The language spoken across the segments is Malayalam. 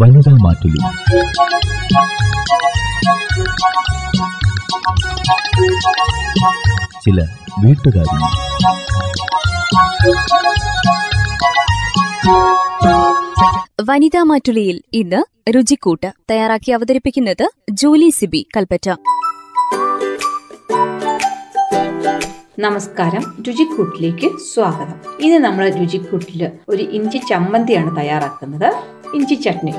വനിതാ മാറ്റുലി. ചില വീട്ടുകാരി. വനിതാ മാറ്റുലിയിൽ ഇന്ന് രുചിക്കൂട്ട് തയ്യാറാക്കി അവതരിപ്പിക്കുന്നത് ജൂലി സിബി കൽപ്പറ്റ. നമസ്കാരം. രുചിക്കൂട്ടിലേക്ക് സ്വാഗതം. ഇന്ന് നമ്മൾ രുചിക്കൂട്ടിൽ ഒരു ഇഞ്ചി ചമ്മന്തിയാണ് തയ്യാറാക്കുന്നത്. ഇഞ്ചി ചട്നി.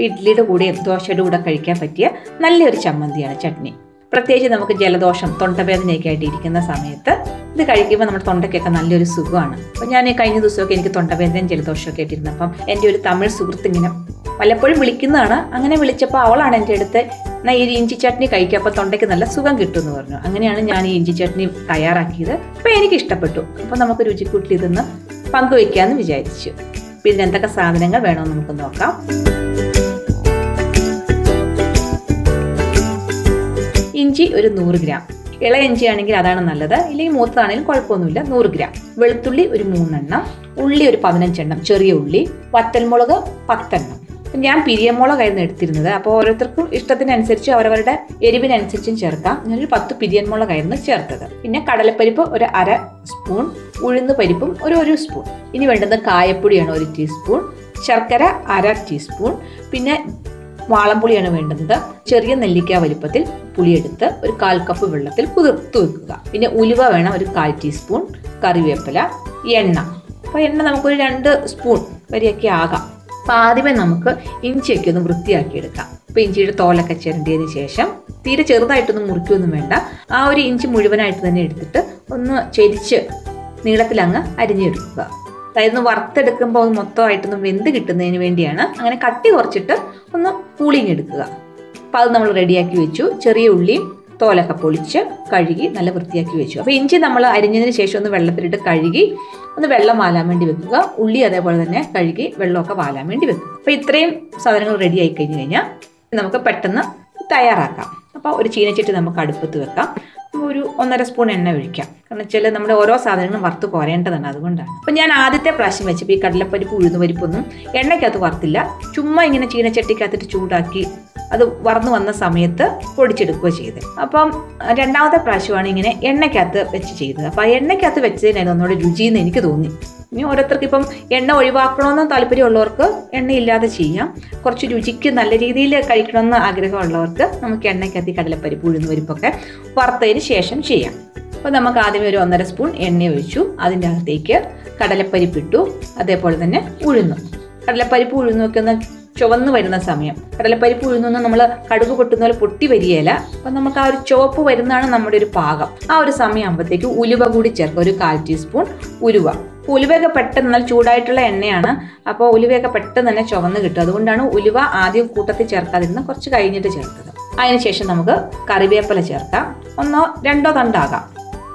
ഇഡ്ഡലിയുടെ കൂടെ ദോശയുടെ കൂടെ കഴിക്കാൻ പറ്റിയ നല്ലൊരു ചമ്മന്തിയാണ് ചട്നി. പ്രത്യേകിച്ച് നമുക്ക് ജലദോഷം തൊണ്ടവേദനയൊക്കെ ആയിട്ട് ഇരിക്കുന്ന സമയത്ത് ഇത് കഴിക്കുമ്പോൾ നമ്മുടെ തൊണ്ടയ്ക്കൊക്കെ നല്ലൊരു സുഖമാണ്. അപ്പോൾ ഞാൻ കഴിഞ്ഞ ദിവസമൊക്കെ എനിക്ക് തൊണ്ടവേദനയും ജലദോഷമൊക്കെ ആയിട്ടിരുന്നപ്പം എന്റെ ഒരു തമിഴ് സുഹൃത്ത് ഇങ്ങനെ വല്ലപ്പോഴും വിളിക്കുന്നതാണ്. അങ്ങനെ വിളിച്ചപ്പോൾ അവളാണ് എന്റെ അടുത്ത് എന്നാൽ ഈ ഇഞ്ചി ചട്നി കഴിക്കുക അപ്പോൾ തൊണ്ടയ്ക്ക് നല്ല സുഖം കിട്ടുമെന്ന് പറഞ്ഞു. അങ്ങനെയാണ് ഞാൻ ഈ ഇഞ്ചി ചട്നി തയ്യാറാക്കിയത്. അപ്പോൾ എനിക്ക് ഇഷ്ടപ്പെട്ടു അപ്പോൾ നമുക്ക് രുചിക്കൂട്ടിൽ ഇതൊന്ന് പങ്കുവയ്ക്കാമെന്ന് വിചാരിച്ചു. ഇതിന് എന്തൊക്കെ സാധനങ്ങൾ വേണമെന്ന് നമുക്ക് നോക്കാം. ഇഞ്ചി ഒരു നൂറ് ഗ്രാം. ഇള ഇഞ്ചി ആണെങ്കിൽ അതാണ് നല്ലത്. ഇല്ലെങ്കിൽ മൂത്തതാണെങ്കിലും കുഴപ്പമൊന്നുമില്ല നൂറ് ഗ്രാം. വെളുത്തുള്ളി ഒരു മൂന്നെണ്ണം. ഉള്ളി ഒരു പതിനഞ്ചെണ്ണം ചെറിയ ഉള്ളി. വറ്റൽമുളക് പത്തെണ്ണം. ഞാൻ പിരിയൻമുളകായിരുന്നു എടുത്തിരുന്നത്. അപ്പോൾ ഓരോരുത്തർക്കും ഇഷ്ടത്തിനനുസരിച്ച് അവരവരുടെ എരിവിനനുസരിച്ചും ചേർക്കാം. ഞാനൊരു പത്ത് പിരിയൻമുളകായിരുന്നു ചേർത്തത്. പിന്നെ കടലപ്പരിപ്പ് ഒരു അര സ്പൂൺ ഉഴുന്ന് പരിപ്പും ഒരു ഒരു സ്പൂൺ. ഇനി വേണ്ടത് കായപ്പൊടിയാണ് ഒരു ടീസ്പൂൺ ശർക്കര അര ടീസ്പൂൺ പിന്നെ വാളംപുളിയാണ് വേണ്ടുന്നത്. ചെറിയ നെല്ലിക്ക വലിപ്പത്തിൽ പുളിയെടുത്ത് ഒരു കാൽ കപ്പ് വെള്ളത്തിൽ കുതിർത്ത് വെക്കുക പിന്നെ ഉലുവ വേണം ഒരു കാൽ ടീസ്പൂൺ കറിവേപ്പില എണ്ണ. അപ്പോൾ എണ്ണ നമുക്കൊരു രണ്ട് സ്പൂൺ വരെയൊക്കെ ആകാം. അപ്പോൾ ആദ്യമേ നമുക്ക് ഇഞ്ചിയൊക്കെ ഒന്ന് വൃത്തിയാക്കി എടുക്കാം അപ്പോൾ ഇഞ്ചിയുടെ തോലൊക്കെ ചിരണ്ടിയതിന് ശേഷം തീരെ ചെറുതായിട്ടൊന്നും മുറിക്കൊന്നും വേണ്ട. ആ ഒരു ഇഞ്ചി മുഴുവനായിട്ട് തന്നെ എടുത്തിട്ട് ഒന്ന് ചെരിച്ച് നീളത്തിലങ്ങ് അരിഞ്ഞെടുക്കുക. അതായത് വറുത്തെടുക്കുമ്പോൾ മൊത്തമായിട്ടൊന്നും വെന്ത് കിട്ടുന്നതിന് വേണ്ടിയാണ് അങ്ങനെ കട്ടി കുറച്ചിട്ട് ഒന്ന് കൂളിങ് എടുക്കുക. അപ്പം അത് നമ്മൾ റെഡിയാക്കി വെച്ചു. ചെറിയ ഉള്ളിയും തോലൊക്കെ പൊളിച്ച് കഴുകി നല്ല വൃത്തിയാക്കി വെച്ചു. അപ്പോൾ ഇഞ്ചി നമ്മൾ അരിഞ്ഞതിന് ശേഷം ഒന്ന് വെള്ളത്തിലിട്ട് കഴുകി ഒന്ന് വെള്ളം വാലാൻ വേണ്ടി വെക്കുക. ഉള്ളി അതേപോലെ തന്നെ കഴുകി വെള്ളമൊക്കെ വാലാൻ വേണ്ടി വെക്കുക. അപ്പോൾ ഇത്രയും സാധനങ്ങൾ റെഡി ആയി കഴിഞ്ഞ് കഴിഞ്ഞാൽ നമുക്ക് പെട്ടെന്ന് തയ്യാറാക്കാം. അപ്പോൾ ഒരു ചീനച്ചട്ടി നമുക്ക് അടുപ്പത്ത് വെക്കാം. ഒരു ഒന്നര സ്പൂൺ എണ്ണ ഒഴിക്കാം. കാരണം വെച്ചാൽ നമ്മുടെ ഓരോ സാധനങ്ങളും വറുത്ത് കോരേണ്ടതാണ് അതുകൊണ്ടാണ്. അപ്പം ഞാൻ ആദ്യത്തെ പ്രാവശ്യം വെച്ചപ്പോൾ ഈ കടലപ്പരിപ്പ് ഉഴുന്നുപരിപ്പൊന്നും എണ്ണയ്ക്കകത്ത് വറുത്തില്ല. ചുമ്മാ ഇങ്ങനെ ചീനച്ചട്ടിക്കകത്തിട്ട് ചൂടാക്കി അത് വറന്നു വന്ന സമയത്ത് പൊടിച്ചെടുക്കുക ചെയ്ത് അപ്പം രണ്ടാമത്തെ പ്രാവശ്യമാണ് ഇങ്ങനെ എണ്ണയ്ക്കകത്ത് വെച്ച് ചെയ്തത്. അപ്പോൾ ആ എണ്ണയ്ക്കകത്ത് വെച്ചതിനായിരുന്നു ഒന്നുകൂടെ രുചിയെന്ന് എനിക്ക് തോന്നി. ഇനി ഓരോരുത്തർക്ക് ഇപ്പം എണ്ണ ഒഴിവാക്കണമെന്ന് താല്പര്യമുള്ളവർക്ക് എണ്ണയില്ലാതെ ചെയ്യാം. കുറച്ച് രുചിക്ക് നല്ല രീതിയിൽ കഴിക്കണമെന്ന് ആഗ്രഹമുള്ളവർക്ക് നമുക്ക് എണ്ണയ്ക്കകത്ത് കടലപ്പരിപ്പ് ഉഴുന്നുപരിപ്പൊക്കെ വറുത്തതിന് ശേഷം ചെയ്യാം. അപ്പോൾ നമുക്ക് ആദ്യമേ ഒരു ഒന്നര സ്പൂൺ എണ്ണ ഒഴിച്ചു. അതിന്റെ അകത്തേക്ക് കടലപ്പരിപ്പ് ഇട്ടു അതേപോലെ തന്നെ ഉഴുന്നു. കടലപ്പരിപ്പ് ഉഴുന്നൊക്കെ ഒന്ന് ചുവന്ന് വരുന്ന സമയം. കടലപ്പരിപ്പ് ഉഴുന്നൊന്ന് നമ്മൾ കടുക് പൊട്ടുന്ന പോലെ പൊട്ടി വരികയില്ല. അപ്പം നമുക്ക് ആ ഒരു ചുവപ്പ് വരുന്നതാണ് നമ്മുടെ ഒരു പാകം. ആ ഒരു സമയം ആകുമ്പോഴത്തേക്ക് ഉലുവ കൂടി ചേർക്കുക. ഒരു കാൽ ടീസ്പൂൺ ഉലുവ. ഉലുവയൊക്കെ പെട്ടെന്ന് എന്നാൽ ചൂടായിട്ടുള്ള എണ്ണയാണ്. അപ്പോൾ ഉലുവയൊക്കെ പെട്ടെന്ന് തന്നെ ചുവന്ന് കിട്ടും. അതുകൊണ്ടാണ് ഉലുവ ആദ്യം കൂട്ടത്തിൽ ചേർക്കാതിരുന്ന് കുറച്ച് കഴിഞ്ഞിട്ട് ചേർത്തത്. അതിനുശേഷം നമുക്ക് കറിവേപ്പില ചേർക്കാം. ഒന്നോ രണ്ടോ തണ്ടാകാം.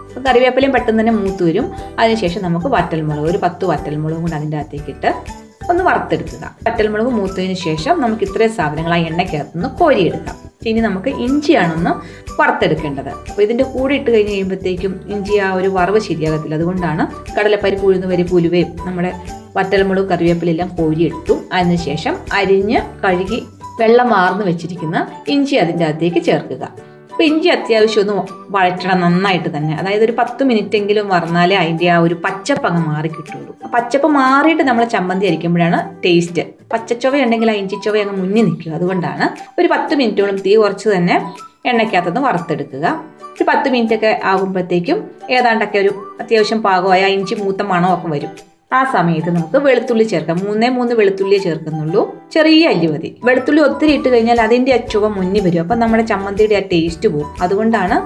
അപ്പോൾ കറിവേപ്പിലയും പെട്ടെന്ന് തന്നെ മൂത്ത് വരും. അതിനുശേഷം നമുക്ക് വറ്റൽമുളക് ഒരു പത്ത് വറ്റൽമുളകും കൂടി അതിന്റെ അകത്തേക്ക് ഇട്ട് ഒന്ന് വറുത്തെടുക്കുക. വറ്റൽമുളക് മൂത്തതിന് ശേഷം നമുക്ക് ഇത്രയും സാധനങ്ങൾ ആ എണ്ണയ്ക്കകത്തുനിന്ന് കോരിയെടുക്കാം. ഇനി നമുക്ക് ഇഞ്ചിയാണൊന്ന് വറുത്തെടുക്കേണ്ടത്. അപ്പോൾ ഇതിന്റെ കൂടെ ഇട്ട് കഴിഞ്ഞ് കഴിയുമ്പോഴത്തേക്കും ഇഞ്ചി ആ ഒരു വറവ് ശരിയാകത്തില്ല. അതുകൊണ്ടാണ് കടലപ്പരിപ്പ് വരി ഉലുവയും നമ്മുടെ വറ്റൽമുളക് കറിവേപ്പിലെല്ലാം കോരിയിട്ടു അതിനുശേഷം അരിഞ്ഞ് കഴുകി വെള്ളം മാർന്ന് വെച്ചിരിക്കുന്ന ഇഞ്ചി അതിന്റെ അകത്തേക്ക് ചേർക്കുക. അപ്പോൾ ഇഞ്ചി അത്യാവശ്യം ഒന്ന് വഴറ്റണം നന്നായിട്ട് തന്നെ. അതായത് ഒരു പത്ത് മിനിറ്റ് എങ്കിലും വറന്നാലേ അതിന്റെ ആ ഒരു പച്ചപ്പ് അങ്ങ് മാറി കിട്ടുള്ളൂ. പച്ചപ്പ് മാറിയിട്ട് നമ്മൾ ചമ്മന്തി അരിക്കുമ്പോഴാണ് ടേസ്റ്റ് പച്ചച്ചൊവ ഉണ്ടെങ്കിൽ ആ ഇഞ്ചി ചൊവ അങ്ങ് മുന്നിൽ നിൽക്കുക. അതുകൊണ്ടാണ് ഒരു പത്ത് മിനിറ്റോളം തീ കുറച്ച് തന്നെ എണ്ണയ്ക്കകത്തുനിന്ന് വറുത്തെടുക്കുക. ഒരു പത്ത് മിനിറ്റൊക്കെ ആകുമ്പോഴത്തേക്കും ഏതാണ്ടൊക്കെ ഒരു അത്യാവശ്യം പാകമായ ഇഞ്ചി മൂത്ത മണമൊക്കെ വരും. ആ സമയത്ത് നമുക്ക് വെളുത്തുള്ളി ചേർക്കാം. മൂന്നേ മൂന്ന് വെളുത്തുള്ളിയെ ചേർക്കുന്നുള്ളൂ. ചെറിയ അല്ലി മതി. വെളുത്തുള്ളി ഒത്തിരി ഇട്ട് കഴിഞ്ഞാൽ അതിന്റെ ആ ചുവ മുന്നിൽ വരും. അപ്പം നമ്മുടെ ചമ്മന്തിയുടെ ആ ടേസ്റ്റ് പോകും അതുകൊണ്ടാണ്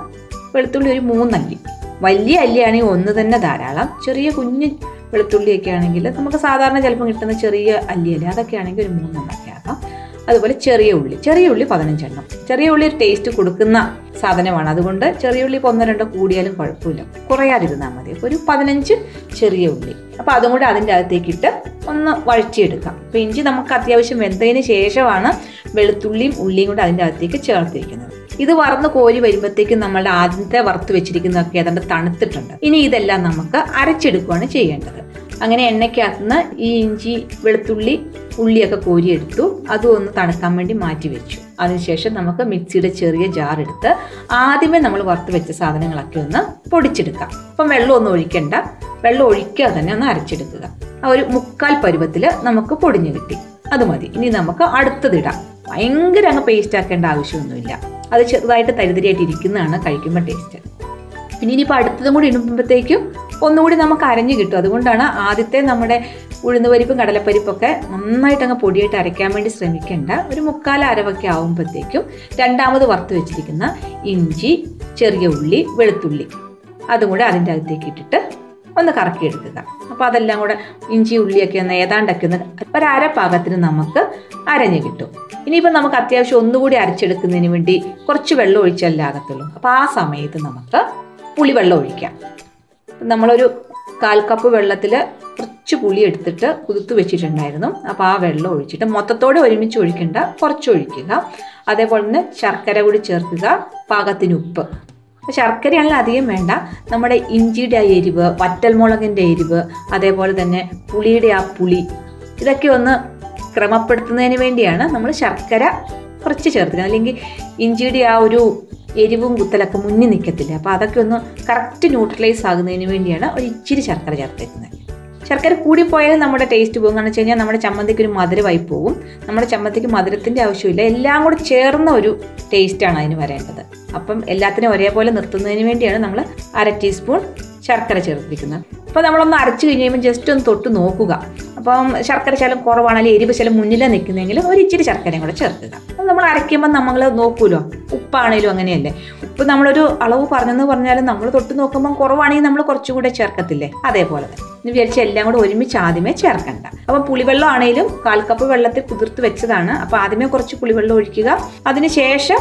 വെളുത്തുള്ളി ഒരു മൂന്നല്ലി. വലിയ അല്ലിയാണെങ്കിൽ ഒന്ന് തന്നെ ധാരാളം. ചെറിയ കുഞ്ഞ് വെളുത്തുള്ളിയൊക്കെ ആണെങ്കിൽ നമുക്ക് സാധാരണ ചിലപ്പം കിട്ടുന്ന ചെറിയ അല്ലിയല്ലേ? അതൊക്കെ ആണെങ്കിൽ ഒരു മൂന്നെണ്ണമൊക്കെ ആക്കാം. അതുപോലെ ചെറിയ ഉള്ളി. ചെറിയ ഉള്ളി പതിനഞ്ചെണ്ണം. ചെറിയ ഉള്ളി ഒരു ടേസ്റ്റ് കൊടുക്കുന്ന സാധനമാണ്. അതുകൊണ്ട് ചെറിയ ഉള്ളി ഒന്നോ രണ്ടോ കൂടിയാലും കുഴപ്പമില്ല. കുറയാതിരുന്നാൽ മതി. ഒരു പതിനഞ്ച് ചെറിയ ഉള്ളി. അപ്പോൾ അതും കൂടി അതിന്റെ അകത്തേക്കിട്ട് ഒന്ന് വഴറ്റിയെടുക്കാം. അപ്പോൾ ഇഞ്ചി നമുക്ക് അത്യാവശ്യം വെന്തതിന് ശേഷമാണ് വെളുത്തുള്ളിയും ഉള്ളിയും കൂടി അതിന്റെ അകത്തേക്ക് ചേർത്തിരിക്കുന്നത്. ഇത് വറന്ന് കോരി വരുമ്പോഴത്തേക്കും നമ്മളുടെ ആദ്യത്തെ വറുത്ത് വെച്ചിരിക്കുന്നതൊക്കെ ഏതാണ്ട് തണുത്തിട്ടുണ്ട്. ഇനി ഇതെല്ലാം നമുക്ക് അരച്ചെടുക്കുകയാണ് ചെയ്യേണ്ടത്. അങ്ങനെ എണ്ണയ്ക്കകത്തുനിന്ന് ഈ ഇഞ്ചി വെളുത്തുള്ളി ഉള്ളിയൊക്കെ കോരിയെടുത്തു. അതും ഒന്ന് തണുക്കാൻ വേണ്ടി മാറ്റി വെച്ചു. അതിനുശേഷം നമുക്ക് മിക്സിയുടെ ചെറിയ ജാർ എടുത്ത് ആദ്യമേ നമ്മൾ വറുത്ത് വെച്ച സാധനങ്ങളൊക്കെ ഒന്ന് പൊടിച്ചെടുക്കാം. അപ്പം വെള്ളം ഒന്നും ഒഴിക്കണ്ട. വെള്ളം ഒഴിക്കാതെ തന്നെ ഒന്ന് അരച്ചെടുക്കുക. ആ ഒരു മുക്കാൽ പരുവത്തിൽ നമുക്ക് പൊടിഞ്ഞു കിട്ടി. അത് മതി. ഇനി നമുക്ക് അടുത്തതിടാം ഭയങ്കര അങ്ങ് പേസ്റ്റ് ആക്കേണ്ട ആവശ്യമൊന്നുമില്ല. അത് ചെറുതായിട്ട് തരിതരിയായിട്ട് ഇരിക്കുന്നതാണ് കഴിക്കുമ്പോൾ ടേസ്റ്റ് പിന്നെ ഇനിയിപ്പോൾ അടുത്തതും കൂടി ഇടുമ്പോഴത്തേക്കും ഒന്നുകൂടി നമുക്ക് അരഞ്ഞു കിട്ടും. അതുകൊണ്ടാണ് ആദ്യത്തെ നമ്മുടെ ഉഴുന്നുപരിപ്പും കടലപ്പരിപ്പൊക്കെ നന്നായിട്ട് അങ്ങ് പൊടിയായിട്ട് അരയ്ക്കാൻ വേണ്ടി ശ്രമിക്കേണ്ട ഒരു മുക്കാൽ അരവൊക്കെ ആകുമ്പോഴത്തേക്കും രണ്ടാമത് വറുത്ത് വെച്ചിരിക്കുന്ന ഇഞ്ചി ചെറിയ ഉള്ളി വെളുത്തുള്ളി അതും കൂടെ അതിന്റെ അകത്തേക്ക് ഇട്ടിട്ട് ഒന്ന് കറക്കിയെടുക്കുക. അപ്പോൾ അതെല്ലാം കൂടെ ഇഞ്ചി ഉള്ളിയൊക്കെ ഒന്ന് ഏതാണ്ടൊക്കെ ഒന്ന് ഒരു അര പാകത്തിന് നമുക്ക് അരഞ്ഞ് കിട്ടും. ഇനിയിപ്പോൾ നമുക്ക് അത്യാവശ്യം ഒന്നുകൂടി അരച്ചെടുക്കുന്നതിന് വേണ്ടി കുറച്ച് വെള്ളം ഒഴിച്ചല്ലേ ആകത്തുള്ളൂ. അപ്പോൾ ആ സമയത്ത് നമുക്ക് പുളിവെള്ളം ഒഴിക്കാം. നമ്മളൊരു കാൽ കപ്പ് വെള്ളത്തിൽ കുറച്ച് പുളി എടുത്തിട്ട് കുതിർത്ത് വെച്ചിട്ടുണ്ടായിരുന്നു. അപ്പോൾ ആ വെള്ളം ഒഴിച്ചിട്ട് മൊത്തത്തോടെ ഒരുമിച്ച് ഒഴിക്കേണ്ട കുറച്ച് ഒഴിക്കുക. അതേപോലെ തന്നെ ശർക്കര കൂടി ചേർക്കുക പാകത്തിന് ഉപ്പ്. ശർക്കരയാണെങ്കിൽ അധികം വേണ്ട. നമ്മുടെ ഇഞ്ചിയുടെ ആ എരിവ് വറ്റൽമുളകിന്റെ എരിവ് അതേപോലെ തന്നെ പുളിയുടെ ആ പുളി ഇതൊക്കെ ഒന്ന് ക്രമപ്പെടുത്തുന്നതിന് വേണ്ടിയാണ് നമ്മൾ ശർക്കര കുറച്ച് ചേർക്കുക അല്ലെങ്കിൽ ഇഞ്ചിയുടെ ആ ഒരു എരിവും കുത്തലൊക്കെ മുന്നിൽ നിൽക്കത്തില്ല? അപ്പോൾ അതൊക്കെ ഒന്ന് കറക്റ്റ് ന്യൂട്രലൈസ് ആകുന്നതിന് വേണ്ടിയാണ് ഒരു ഇച്ചിരി ശർക്കര ചേർത്തേക്കുന്നത്. ശർക്കര കൂടിപ്പോയാലും നമ്മുടെ ടേസ്റ്റ് പോകും. കാരണം വെച്ച് കഴിഞ്ഞാൽ നമ്മുടെ ചമ്മന്തിക്ക് ഒരു മധുരമായി പോകും. നമ്മുടെ ചമ്മന്തിക്ക് മധുരത്തിന്റെ ആവശ്യമില്ല. എല്ലാം കൂടി ചേർന്ന ഒരു ടേസ്റ്റാണ് അതിന് വരേണ്ടത്. അപ്പം എല്ലാത്തിനും ഒരേപോലെ നിർത്തുന്നതിന് വേണ്ടിയാണ് നമ്മൾ അര ടീസ്പൂൺ ശർക്കര ചേർത്തിരിക്കുന്നത്. അപ്പോൾ നമ്മളൊന്ന് അരച്ച് കഴിയുമ്പോൾ ജസ്റ്റ് ഒന്ന് തൊട്ട് നോക്കുക. അപ്പം ശർക്കര ശലം കുറവാണെങ്കിൽ എരിവ് ശലം മുന്നിലേ നിൽക്കുന്നെങ്കിൽ ഒരു ഇച്ചിരി ശർക്കരയും കൂടെ ചേർക്കുക. അപ്പം നമ്മൾ അരയ്ക്കുമ്പോൾ നമ്മൾ നോക്കൂലോ? ഉപ്പാണേലും അങ്ങനെയല്ലേ? ഉപ്പ് നമ്മളൊരു അളവ് പറഞ്ഞെന്ന് പറഞ്ഞാലും നമ്മൾ തൊട്ട് നോക്കുമ്പോൾ കുറവാണെങ്കിൽ നമ്മൾ കുറച്ചുകൂടെ ചേർക്കത്തില്ലേ? അതേപോലെ തന്നെ. എന്ന് വിചാരിച്ച് എല്ലാം കൂടെ ഒരുമിച്ച് ആദ്യമേ ചേർക്കണ്ട. അപ്പം പുളിവെള്ളം ആണെങ്കിലും കാൽ കപ്പ് വെള്ളത്തിൽ കുതിർത്ത് വെച്ചതാണ്. അപ്പോൾ ആദ്യമേ കുറച്ച് പുളിവെള്ളം ഒഴിക്കുക. അതിനുശേഷം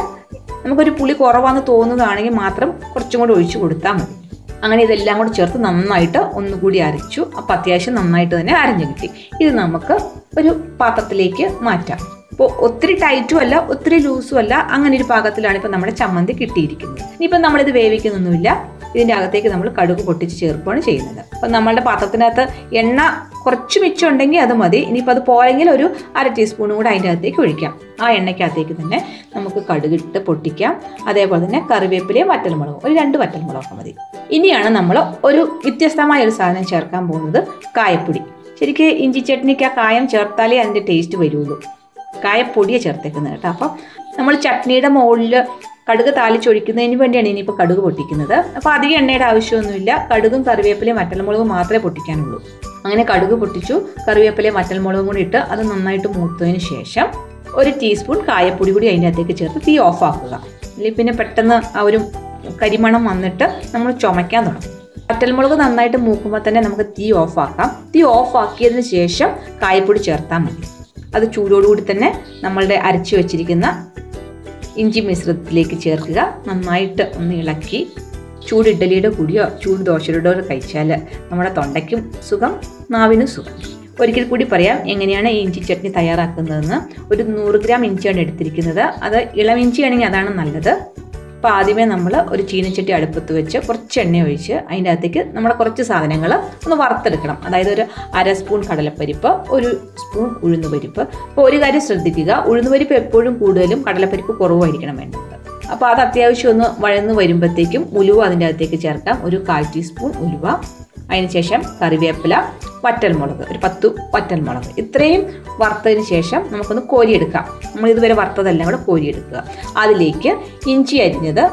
നമുക്കൊരു പുളി കുറവാന്ന് തോന്നുന്നതാണെങ്കിൽ മാത്രം കുറച്ചും കൂടെ ഒഴിച്ചു കൊടുത്താൽ മതി. അങ്ങനെ ഇതെല്ലാം കൂടി ചേർത്ത് നന്നായിട്ട് ഒന്നുകൂടി അരച്ചു. അപ്പോൾ അത്യാവശ്യം നന്നായിട്ട് തന്നെ അരഞ്ഞു കിട്ടി. ഇത് നമുക്ക് ഒരു പാത്രത്തിലേക്ക് മാറ്റാം. ഇപ്പോൾ ഒത്തിരി ടൈറ്റും അല്ല ഒത്തിരി ലൂസും അല്ല അങ്ങനെ ഒരു പാകത്തിലാണ് ഇപ്പോൾ നമ്മുടെ ചമ്മന്തി കിട്ടിയിരിക്കുന്നത്. ഇനിയിപ്പോൾ നമ്മളിത് വേവിക്കുന്നൊന്നുമില്ല. ഇതിന്റെ അകത്തേക്ക് നമ്മൾ കടുക് പൊട്ടിച്ച് ചേർക്കുകയാണ് ചെയ്യുന്നത്. അപ്പം നമ്മളുടെ പാത്രത്തിനകത്ത് എണ്ണ കുറച്ച് മിച്ചം ഉണ്ടെങ്കിൽ അത് മതി. ഇനിയിപ്പോൾ അത് പോരെങ്കിൽ ഒരു അര ടീസ്പൂണും കൂടെ അതിന്റെ അകത്തേക്ക് ഒഴിക്കാം. ആ എണ്ണയ്ക്കകത്തേക്ക് തന്നെ നമുക്ക് കടുകിട്ട് പൊട്ടിക്കാം. അതേപോലെ തന്നെ കറിവേപ്പിലയും വറ്റൽമുളകും ഒരു രണ്ട് വറ്റൽമുളകൊക്കെ മതി. ഇനിയാണ് നമ്മൾ ഒരു വ്യത്യസ്തമായ ഒരു സാധനം ചേർക്കാൻ പോകുന്നത് കായപ്പൊടി. ശരിക്കും ഇഞ്ചി ചട്നിക്ക് ആ കായം ചേർത്താലേ അതിന്റെ ടേസ്റ്റ് വരുള്ളൂ. കായപ്പൊടിയെ ചേർത്തേക്കുന്നത് കേട്ടോ. അപ്പം നമ്മൾ ചട്നിയുടെ മുകളിൽ കടുക് താളിച്ചൊഴിക്കുന്നതിന് വേണ്ടിയാണ് ഇനിയിപ്പോൾ കടുക് പൊട്ടിക്കുന്നത്. അപ്പോൾ അധികം എണ്ണയുടെ ആവശ്യമൊന്നുമില്ല. കടുകും കറിവേപ്പിലയും മറ്റൽമുളകും മാത്രമേ പൊട്ടിക്കാനുള്ളൂ. അങ്ങനെ കടുക് പൊട്ടിച്ചു. കറിവേപ്പിലയും മറ്റൽമുളകും കൂടി ഇട്ട് അത് നന്നായിട്ട് മൂത്തതിന് ശേഷം ഒരു ടീസ്പൂൺ കായപ്പൊടി കൂടി അതിന്റെ അകത്തേക്ക് ചേർത്ത് തീ ഓഫ് ആക്കുക അല്ലെങ്കിൽ പിന്നെ പെട്ടെന്ന് ആ ഒരു കരിമണം വന്നിട്ട് നമ്മൾ ചുമയ്ക്കാൻ തുടങ്ങും. വറ്റൽമുളക് നന്നായിട്ട് മൂക്കുമ്പോൾ തന്നെ നമുക്ക് തീ ഓഫ് ആക്കാം തീ ഓഫ് ആക്കിയതിന് ശേഷം കായപ്പൊടി ചേർത്താൽ മതി. അത് ചൂടോടുകൂടി തന്നെ നമ്മളുടെ അരച്ചു വെച്ചിരിക്കുന്ന ഇഞ്ചി മിശ്രിതത്തിലേക്ക് ചേർക്കുക. നന്നായിട്ട് ഒന്ന് ഇളക്കി ചൂട് ഇഡ്ഡലിയുടെ കൂടിയോ ചൂട് ദോശയുടെ കഴിച്ചാൽ നമ്മുടെ തൊണ്ടയ്ക്കും സുഖം നാവിനും സുഖം. ഒരിക്കൽ കൂടി പറയാം എങ്ങനെയാണ് ഈ ഇഞ്ചി ചട്നി തയ്യാറാക്കുന്നതെന്ന്. ഒരു നൂറ് ഗ്രാം ഇഞ്ചിയാണ് എടുത്തിരിക്കുന്നത്. അത് ഇളം ഇഞ്ചിയാണെങ്കിൽ അതാണ് നല്ലത്. അപ്പോൾ ആദ്യമേ നമ്മൾ ഒരു ചീനച്ചട്ടി അടുപ്പത്ത് വെച്ച് കുറച്ച് എണ്ണ ഒഴിച്ച് അതിന്റെ അകത്തേക്ക് നമ്മുടെ കുറച്ച് സാധനങ്ങൾ ഒന്ന് വറുത്തെടുക്കണം. അതായത് ഒരു അര സ്പൂൺ കടലപ്പരിപ്പ് ഒരു സ്പൂൺ ഉഴുന്നുപരിപ്പ് അപ്പോൾ ഒരു കാര്യം ശ്രദ്ധിക്കുക ഉഴുന്നുപരിപ്പ് എപ്പോഴും കൂടുതലും കടലപ്പരിപ്പ് കുറവായിരിക്കണം വേണ്ടത്. അപ്പോൾ അത് അത്യാവശ്യം ഒന്ന് വഴന്ന് വരുമ്പോഴത്തേക്കും ഉലുവ അതിന്റെ അകത്തേക്ക് ചേർക്കാം. ഒരു കാൽ ടീസ്പൂൺ ഉലുവ. അതിനുശേഷം കറിവേപ്പില വറ്റൽമുളക് ഒരു പത്ത് വറ്റൽമുളക്. ഇത്രയും വറുത്തതിന് ശേഷം നമുക്കൊന്ന് കോരിയെടുക്കാം. നമ്മൾ ഇതുവരെ വറുത്തതെല്ലാം കൂടെ കോരിയെടുക്കുക. അതിലേക്ക് ഇഞ്ചി അരിഞ്ഞത്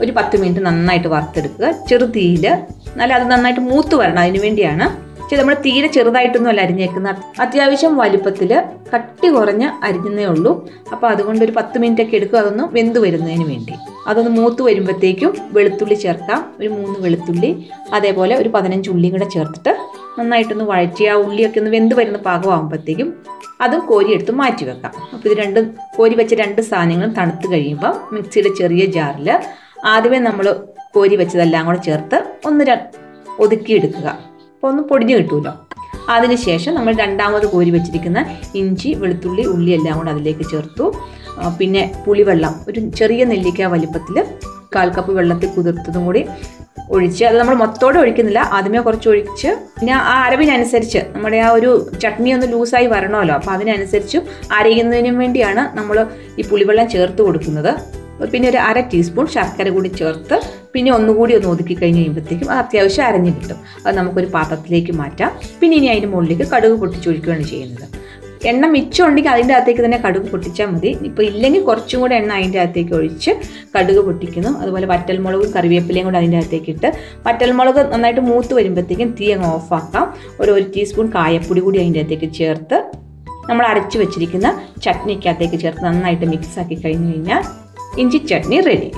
ഒരു പത്ത് മിനിറ്റ് നന്നായിട്ട് വറുത്തെടുക്കുക. ചെറുതീയിൽ നല്ല അത് നന്നായിട്ട് മൂത്ത് വരണം. അതിന് വേണ്ടിയാണ് പക്ഷെ നമ്മൾ തീരെ ചെറുതായിട്ടൊന്നും അല്ല അരിഞ്ഞേക്കുന്നത് അത്യാവശ്യം വലുപ്പത്തിൽ കട്ടി കുറഞ്ഞ് അരിഞ്ഞേ ഉള്ളൂ. അപ്പോൾ അതുകൊണ്ട് ഒരു പത്ത് മിനിറ്റ് ഒക്കെ എടുക്കും. അതൊന്ന് വെന്ത് വരുന്നതിന് വേണ്ടി. അതൊന്ന് മൂത്ത് വരുമ്പോഴത്തേക്കും വെളുത്തുള്ളി ചേർക്കാം. ഒരു മൂന്ന് വെളുത്തുള്ളി അതേപോലെ ഒരു പതിനഞ്ച് ഉള്ളിയും കൂടെ ചേർത്തിട്ട് നന്നായിട്ടൊന്ന് വഴറ്റി ആ ഉള്ളിയൊക്കെ ഒന്ന് വെന്ത് വരുന്ന പാകമാകുമ്പോഴത്തേക്കും അതും കോരിയെടുത്ത് മാറ്റി വെക്കാം. അപ്പോൾ ഇത് രണ്ട് കോരി വെച്ച രണ്ട് സാധനങ്ങളും തണുത്ത് കഴിയുമ്പോൾ മിക്സിയുടെ ചെറിയ ജാറിൽ ആദ്യമേ നമ്മൾ കോരി വെച്ചതെല്ലാം കൂടെ ചേർത്ത് ഒന്ന് ഒതുക്കിയെടുക്കുക. അപ്പോൾ ഒന്നും പൊടിഞ്ഞു കിട്ടുമല്ലോ അതിനുശേഷം നമ്മൾ രണ്ടാമത് കോരി വെച്ചിരിക്കുന്ന ഇഞ്ചി വെളുത്തുള്ളി ഉള്ളി എല്ലാം കൂടെ അതിലേക്ക് ചേർത്തു. പിന്നെ പുളിവെള്ളം ഒരു ചെറിയ നെല്ലിക്ക വലിപ്പത്തിൽ കാൽ കപ്പ് വെള്ളത്തിൽ കുതിർത്തതും കൂടി ഒഴിച്ച് അത് നമ്മൾ മൊത്തോടെ ഒഴിക്കുന്നില്ല ആദ്യമേ കുറച്ച് ഒഴിച്ച് പിന്നെ ആ അരവിനനുസരിച്ച് നമ്മുടെ ആ ഒരു ചട്നി ഒന്ന് ലൂസായി വരണമല്ലോ അപ്പോൾ അതിനനുസരിച്ച് അരയുന്നതിനും വേണ്ടിയാണ് നമ്മൾ ഈ പുളിവെള്ളം ചേർത്ത് കൊടുക്കുന്നത്. പിന്നെ ഒരു അര ടീസ്പൂൺ ശർക്കര കൂടി ചേർത്ത് പിന്നെ ഒന്നുകൂടി ഒന്ന് ഒതുക്കി കഴിഞ്ഞ് കഴിയുമ്പോഴത്തേക്കും അത് അത്യാവശ്യം അരഞ്ഞ് കിട്ടും. അത് നമുക്കൊരു പാത്രത്തിലേക്ക് മാറ്റാം. പിന്നെ ഇനി അതിന്റെ മുകളിലേക്ക് കടുക് പൊട്ടിച്ചൊഴിക്കുകയാണ് ചെയ്യുന്നത്. എണ്ണ മിച്ചം ഉണ്ടെങ്കിൽ അതിന്റെ അകത്തേക്ക് തന്നെ കടുക് പൊട്ടിച്ചാൽ മതി. ഇപ്പോൾ ഇല്ലെങ്കിൽ കുറച്ചും കൂടെ എണ്ണ അതിന്റെ അകത്തേക്ക് ഒഴിച്ച് കടുക് പൊട്ടിക്കുന്നു. അതുപോലെ വറ്റൽമുളകും കറിവേപ്പിലയും കൂടെ അതിന്റെ അകത്തേക്ക് ഇട്ട് വറ്റൽമുളക് നന്നായിട്ട് മൂത്ത് വരുമ്പോഴത്തേക്കും തീ അങ്ങ് ഓഫാക്കാം ഒരു ഒരു ടീസ്പൂൺ കായപ്പൊടി കൂടി അതിന്റെ അകത്തേക്ക് ചേർത്ത് നമ്മൾ അരച്ചു വെച്ചിരിക്കുന്ന ചട്നിക്കകത്തേക്ക് ചേർത്ത് നന്നായിട്ട് മിക്സ് ആക്കി കഴിഞ്ഞ് കഴിഞ്ഞാൽ ഇഞ്ചി ചട്നി റെഡി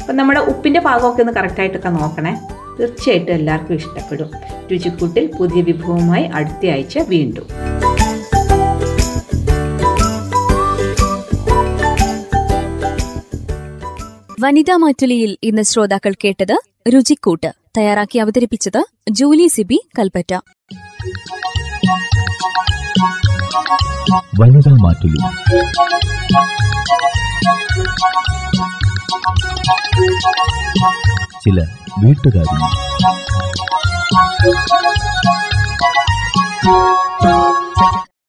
അപ്പം നമ്മുടെ ഉപ്പിന്റെ പാകമൊക്കെ ഒന്ന് കറക്റ്റായിട്ടൊക്കെ നോക്കണേ. തീർച്ചയായിട്ടും എല്ലാവർക്കും ഇഷ്ടപ്പെടും. രുചിക്കൂട്ടിൽ പുതിയ വിഭവവുമായി അടുത്ത ആഴ്ച വീണ്ടും. വനിതാ മാറ്റുലിയിൽ ഇന്ന് ശ്രോതാക്കൾ കേട്ടത് രുചിക്കൂട്ട്. തയ്യാറാക്കി അവതരിപ്പിച്ചത് ജൂലി സിബി കൽപ്പറ്റ. വനിതാ മാറ്റുലി. ചില വീട്ടുകാര്യങ്ങൾ